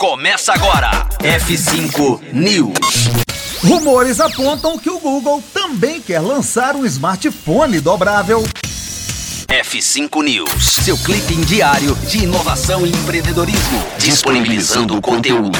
Começa agora. F5 News. Rumores apontam que o Google também quer lançar um smartphone dobrável. F5 News, seu clipe diário de inovação e empreendedorismo, disponibilizando o conteúdo.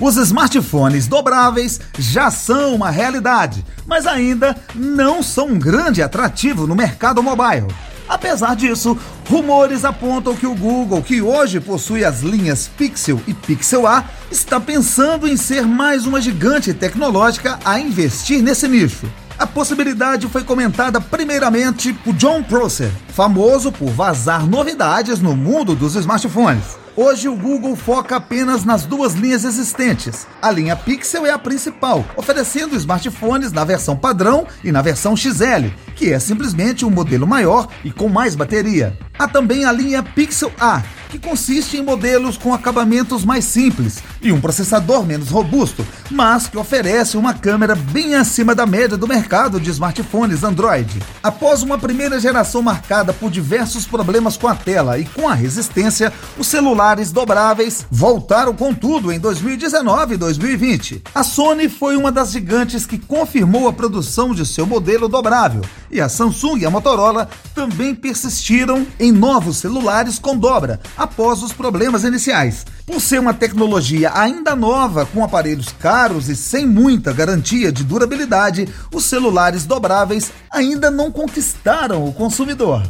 Os smartphones dobráveis já são uma realidade, mas ainda não são um grande atrativo no mercado mobile. Apesar disso, rumores apontam que o Google, que hoje possui as linhas Pixel e Pixel A, está pensando em ser mais uma gigante tecnológica a investir nesse nicho. A possibilidade foi comentada primeiramente por John Prosser, famoso por vazar novidades no mundo dos smartphones. Hoje o Google foca apenas nas duas linhas existentes. A linha Pixel é a principal, oferecendo smartphones na versão padrão e na versão XL, que é simplesmente um modelo maior e com mais bateria. Há também a linha Pixel A, que consiste em modelos com acabamentos mais simples e um processador menos robusto, mas que oferece uma câmera bem acima da média do mercado de smartphones Android. Após uma primeira geração marcada por diversos problemas com a tela e com a resistência, os celulares dobráveis voltaram com tudo em 2019 e 2020. A Sony foi uma das gigantes que confirmou a produção de seu modelo dobrável, e a Samsung e a Motorola também persistiram em novos celulares com dobra, após os problemas iniciais. Por ser uma tecnologia ainda nova, com aparelhos caros e sem muita garantia de durabilidade, os celulares dobráveis ainda não conquistaram o consumidor.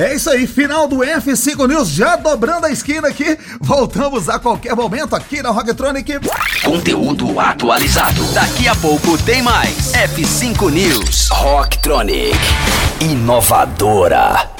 É isso aí, final do F5 News, já dobrando a esquina aqui. Voltamos a qualquer momento aqui na Rocktronic. Conteúdo atualizado. Daqui a pouco tem mais. F5 News. Rocktronic. Inovadora.